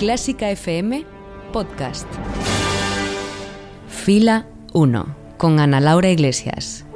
Clásica FM Podcast. Fila 1 con Ana Laura Iglesias.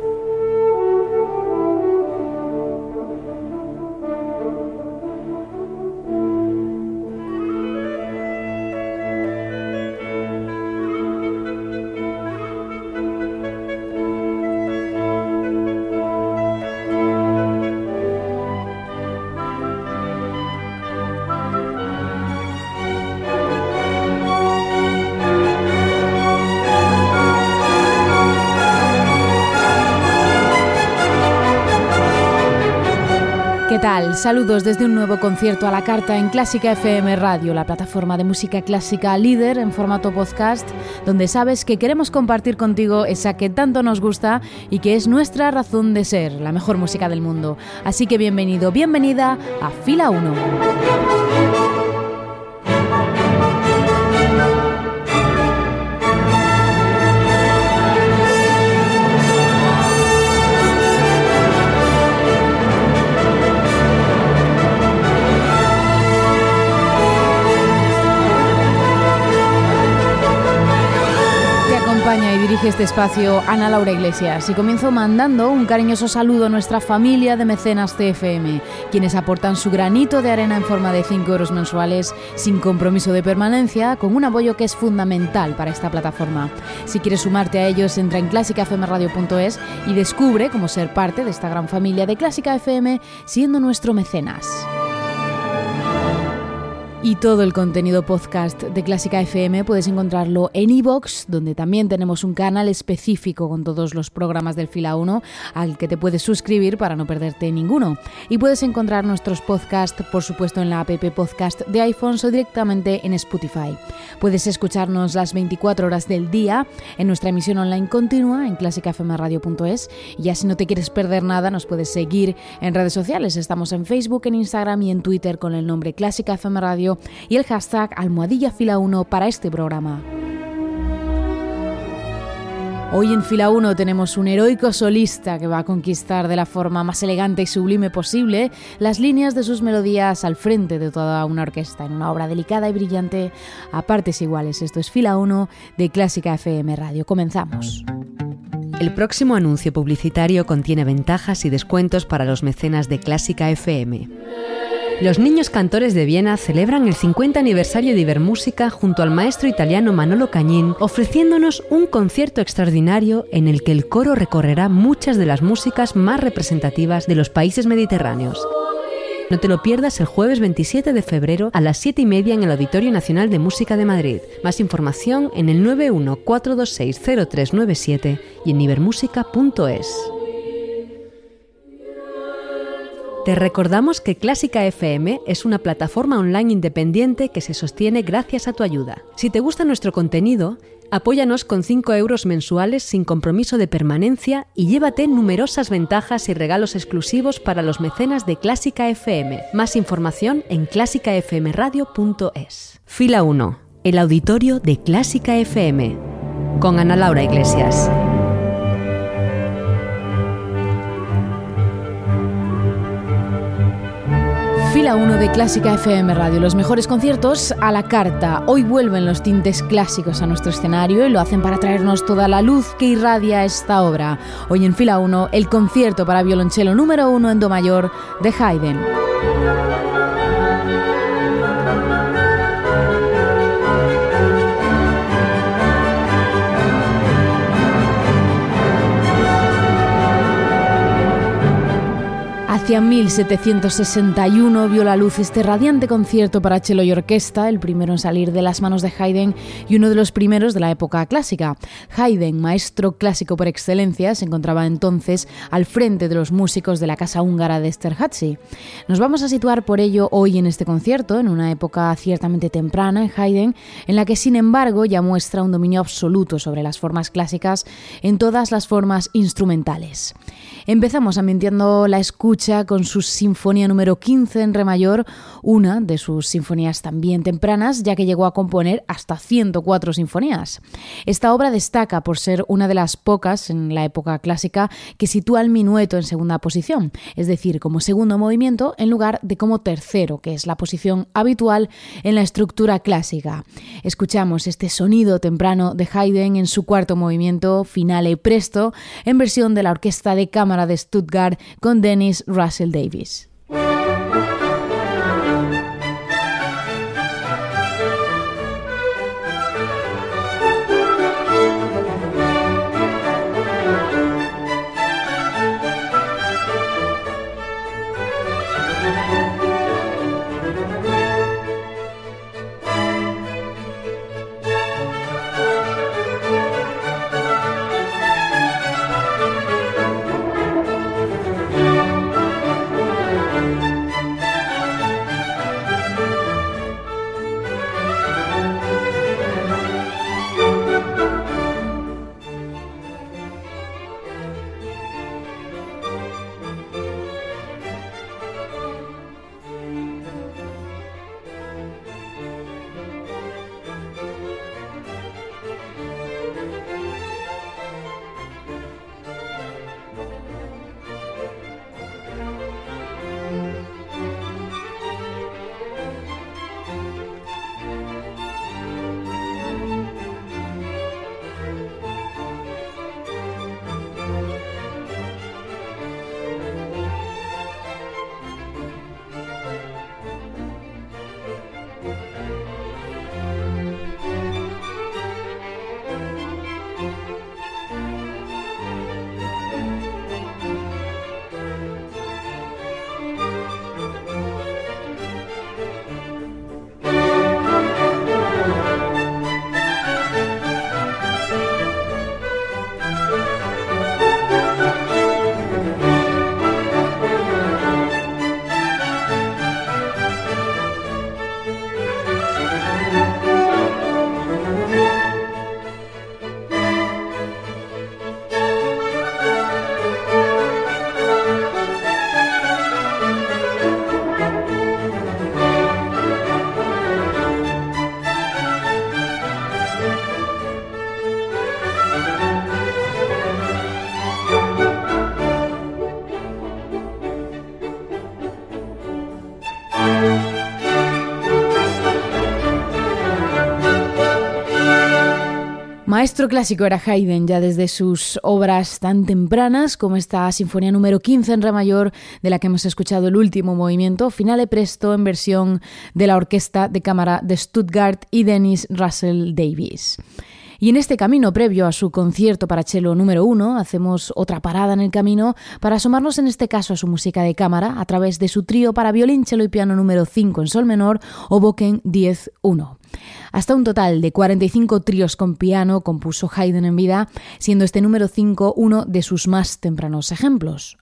Saludos desde un nuevo concierto a la carta en Clásica FM Radio, la plataforma de música clásica líder en formato podcast, donde sabes que queremos compartir contigo esa que tanto nos gusta y que es nuestra razón de ser, la mejor música del mundo. Así que bienvenido, bienvenida a Fila 1. Dirige este espacio Ana Laura Iglesias y comienzo mandando un cariñoso saludo a nuestra familia de mecenas CFM, quienes aportan su granito de arena en forma de 5 euros mensuales sin compromiso de permanencia, con un apoyo que es fundamental para esta plataforma. Si quieres sumarte a ellos, entra en clásicafmradio.es y descubre cómo ser parte de esta gran familia de Clásica FM siendo nuestro mecenas. Y todo el contenido podcast de Clásica FM puedes encontrarlo en iVoox, donde también tenemos un canal específico con todos los programas del Fila 1 al que te puedes suscribir para no perderte ninguno. Y puedes encontrar nuestros podcasts, por supuesto, en la app Podcast de iPhone o directamente en Spotify. Puedes escucharnos las 24 horas del día en nuestra emisión online continua en clásicafmradio.es. Y ya si no te quieres perder nada, nos puedes seguir en redes sociales. Estamos en Facebook, en Instagram y en Twitter con el nombre Clásica FM Radio y el hashtag almohadilla fila 1 para este programa. Hoy en fila 1 tenemos un heroico solista que va a conquistar de la forma más elegante y sublime posible las líneas de sus melodías al frente de toda una orquesta en una obra delicada y brillante a partes iguales. Esto es fila 1 de Clásica FM Radio. Comenzamos. El próximo anuncio publicitario contiene ventajas y descuentos para los mecenas de Clásica FM. Los niños cantores de Viena celebran el 50 aniversario de Ibermúsica junto al maestro italiano Manolo Cañín, ofreciéndonos un concierto extraordinario en el que el coro recorrerá muchas de las músicas más representativas de los países mediterráneos. No te lo pierdas el jueves 27 de febrero a las 7 y media en el Auditorio Nacional de Música de Madrid. Más información en el 914260397 y en ibermúsica.es. Te recordamos que Clásica FM es una plataforma online independiente que se sostiene gracias a tu ayuda. Si te gusta nuestro contenido, apóyanos con 5 euros mensuales sin compromiso de permanencia y llévate numerosas ventajas y regalos exclusivos para los mecenas de Clásica FM. Más información en clásicafmradio.es. Fila 1. El auditorio de Clásica FM. Con Ana Laura Iglesias. Fila 1 de Clásica FM Radio, los mejores conciertos a la carta. Hoy vuelven los tintes clásicos a nuestro escenario y lo hacen para traernos toda la luz que irradia esta obra. Hoy en Fila 1, el concierto para violonchelo número 1 en Do mayor de Haydn. Hacia 1761 vio la luz este radiante concierto para cello y orquesta, el primero en salir de las manos de Haydn y uno de los primeros de la época clásica. Haydn, maestro clásico por excelencia, se encontraba entonces al frente de los músicos de la casa húngara de Esterházy. Nos vamos a situar por ello hoy en este concierto, en una época ciertamente temprana en Haydn, en la que sin embargo ya muestra un dominio absoluto sobre las formas clásicas en todas las formas instrumentales. Empezamos ambientando la escucha con su sinfonía número 15 en re mayor, una de sus sinfonías también tempranas, ya que llegó a componer hasta 104 sinfonías. Esta obra destaca por ser una de las pocas en la época clásica que sitúa el minueto en segunda posición, es decir, como segundo movimiento en lugar de como tercero, que es la posición habitual en la estructura clásica. Escuchamos este sonido temprano de Haydn en su cuarto movimiento, finale presto, en versión de la Orquesta de Cámara de Stuttgart con Dennis Russell Davis. Maestro clásico era Haydn ya desde sus obras tan tempranas como esta Sinfonía número 15 en Re mayor, de la que hemos escuchado el último movimiento, Finale Presto en versión de la Orquesta de Cámara de Stuttgart y Dennis Russell Davis. Y en este camino previo a su concierto para cello número uno, hacemos otra parada en el camino para asomarnos en este caso a su música de cámara a través de su trío para violín, cello y piano número 5 en sol menor o Boken 10-1. Hasta un total de 45 tríos con piano compuso Haydn en vida, siendo este número 5 uno de sus más tempranos ejemplos.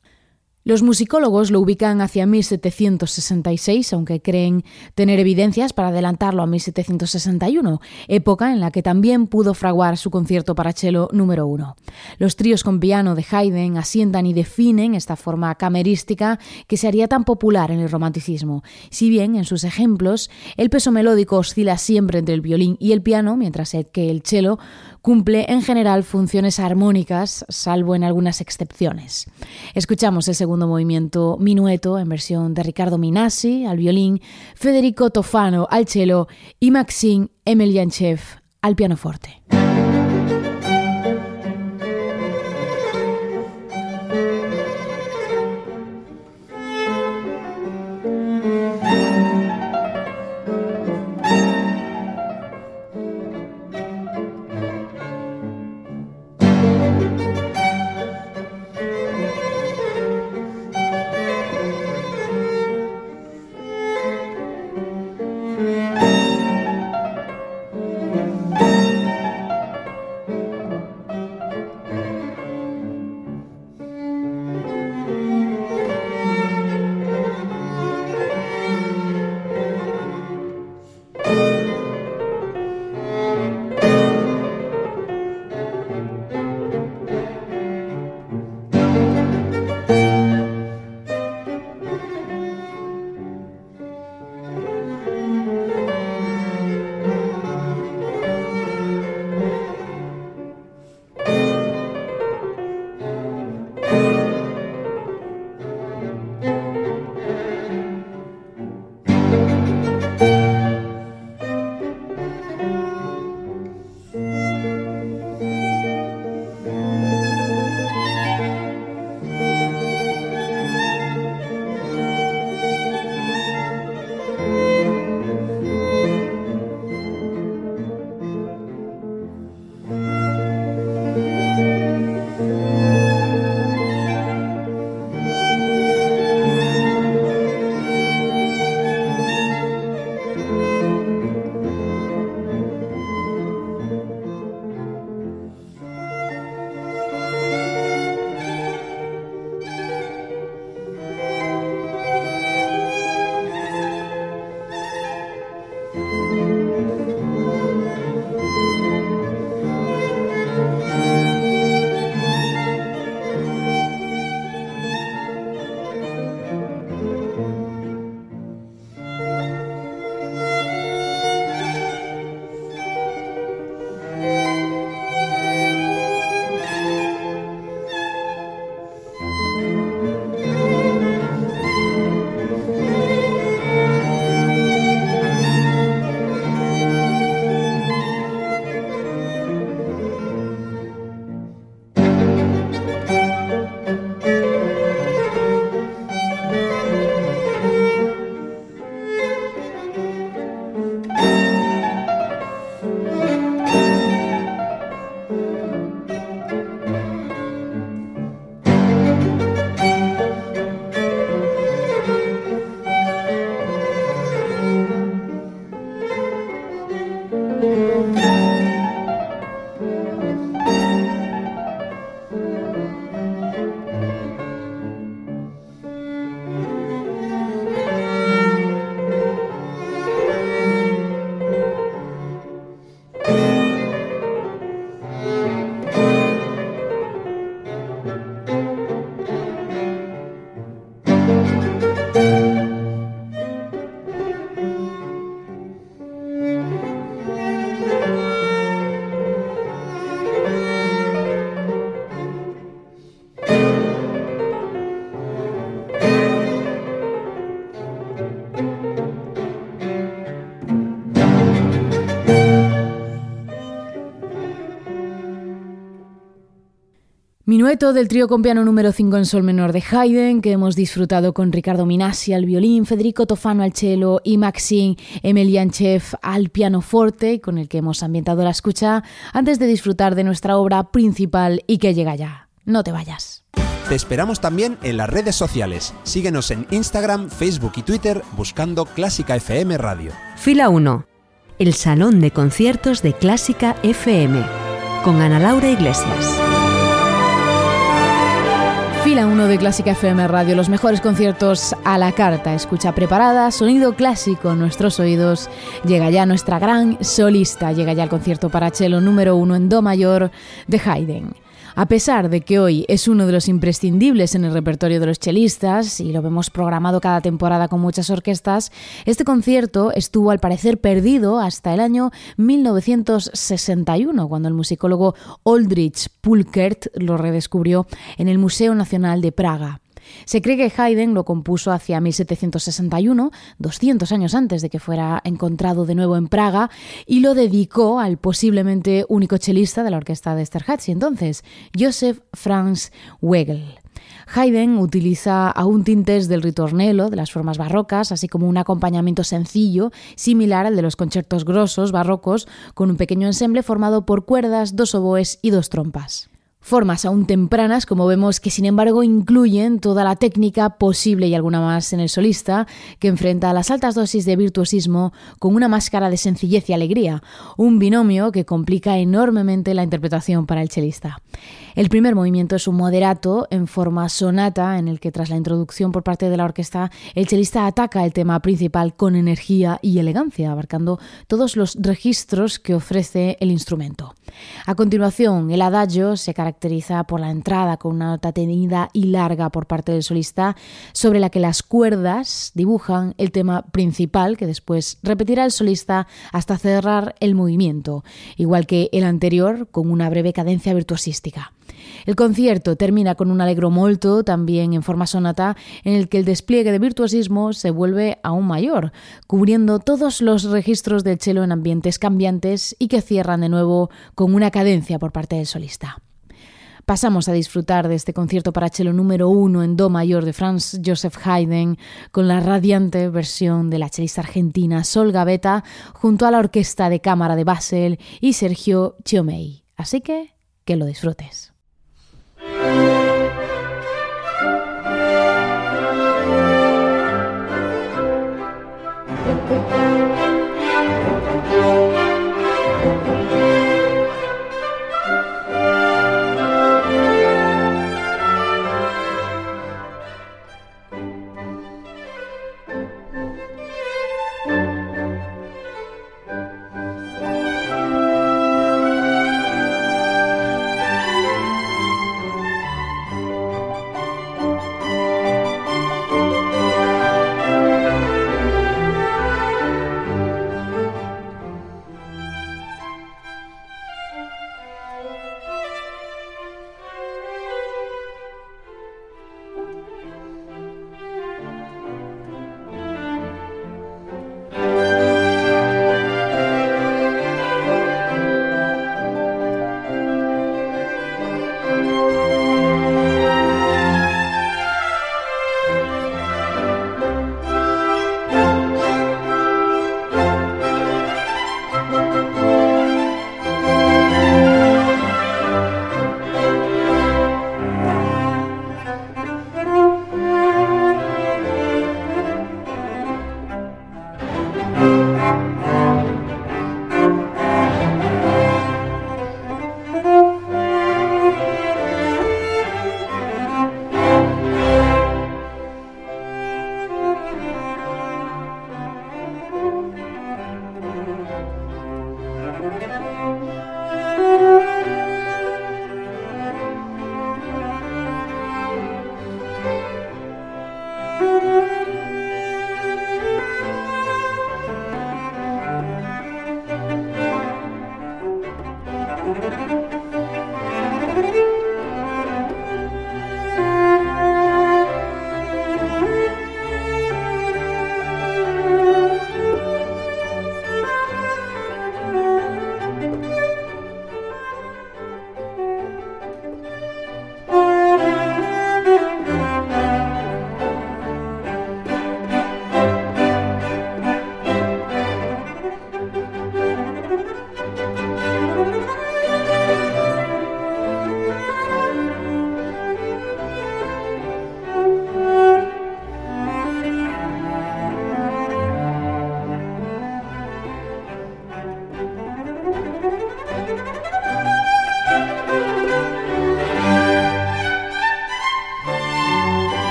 Los musicólogos lo ubican hacia 1766, aunque creen tener evidencias para adelantarlo a 1761, época en la que también pudo fraguar su concierto para cello número uno. Los tríos con piano de Haydn asientan y definen esta forma camerística que se haría tan popular en el romanticismo, si bien en sus ejemplos el peso melódico oscila siempre entre el violín y el piano, mientras que el cello cumple en general funciones armónicas, salvo en algunas excepciones. Escuchamos el segundo movimiento Minueto en versión de Ricardo Minassi al violín, Federico Tofano al cello y Maxim Emelianchev al pianoforte. Minueto del trío con piano número 5 en sol menor de Haydn, que hemos disfrutado con Ricardo Minasi al violín, Federico Tofano al cello y Maxim Emelianchev al pianoforte, con el que hemos ambientado la escucha, antes de disfrutar de nuestra obra principal y que llega ya. No te vayas. Te esperamos también en las redes sociales. Síguenos en Instagram, Facebook y Twitter buscando Clásica FM Radio. Fila 1. El Salón de Conciertos de Clásica FM. Con Ana Laura Iglesias. Fila 1 de Clásica FM Radio, los mejores conciertos a la carta. Escucha preparada, sonido clásico en nuestros oídos. Llega ya nuestra gran solista, llega ya el concierto para cello número 1 en Do mayor de Haydn. A pesar de que hoy es uno de los imprescindibles en el repertorio de los chelistas y lo vemos programado cada temporada con muchas orquestas, este concierto estuvo al parecer perdido hasta el año 1961, cuando el musicólogo Aldrich Pulkert lo redescubrió en el Museo Nacional de Praga. Se cree que Haydn lo compuso hacia 1761, 200 años antes de que fuera encontrado de nuevo en Praga, y lo dedicó al posiblemente único chelista de la orquesta de Esterházy entonces, Joseph Franz Wegel. Haydn utiliza aún tintes del ritornello, de las formas barrocas, así como un acompañamiento sencillo, similar al de los conciertos grosos barrocos, con un pequeño ensemble formado por cuerdas, dos oboes y dos trompas. Formas aún tempranas, como vemos, que sin embargo incluyen toda la técnica posible y alguna más en el solista, que enfrenta las altas dosis de virtuosismo con una máscara de sencillez y alegría, un binomio que complica enormemente la interpretación para el chelista. El primer movimiento es un moderato en forma sonata, en el que tras la introducción por parte de la orquesta, el chelista ataca el tema principal con energía y elegancia, abarcando todos los registros que ofrece el instrumento. A continuación, el adagio se caracteriza por la entrada con una nota tenida y larga por parte del solista, sobre la que las cuerdas dibujan el tema principal, que después repetirá el solista hasta cerrar el movimiento, igual que el anterior, con una breve cadencia virtuosística. El concierto termina con un allegro molto, también en forma sonata, en el que el despliegue de virtuosismo se vuelve aún mayor, cubriendo todos los registros del cello en ambientes cambiantes y que cierran de nuevo con una cadencia por parte del solista. Pasamos a disfrutar de este concierto para cello número uno en Do mayor de Franz Joseph Haydn con la radiante versión de la chelista argentina Sol Gaveta junto a la Orquesta de Cámara de Basel y Sergio Chiomei. Así que que lo disfrutes. Thank you.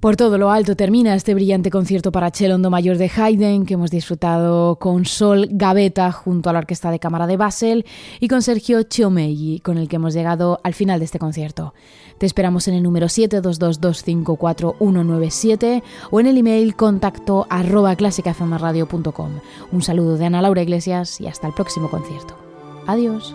Por todo lo alto termina este brillante concierto para cello mayor de Haydn que hemos disfrutado con Sol Gavetta junto a la Orquesta de Cámara de Basel y con Sergio Chiomegli, con el que hemos llegado al final de este concierto. Te esperamos en el número 722254197 o en el email contacto arroba. Un saludo de Ana Laura Iglesias y hasta el próximo concierto. Adiós.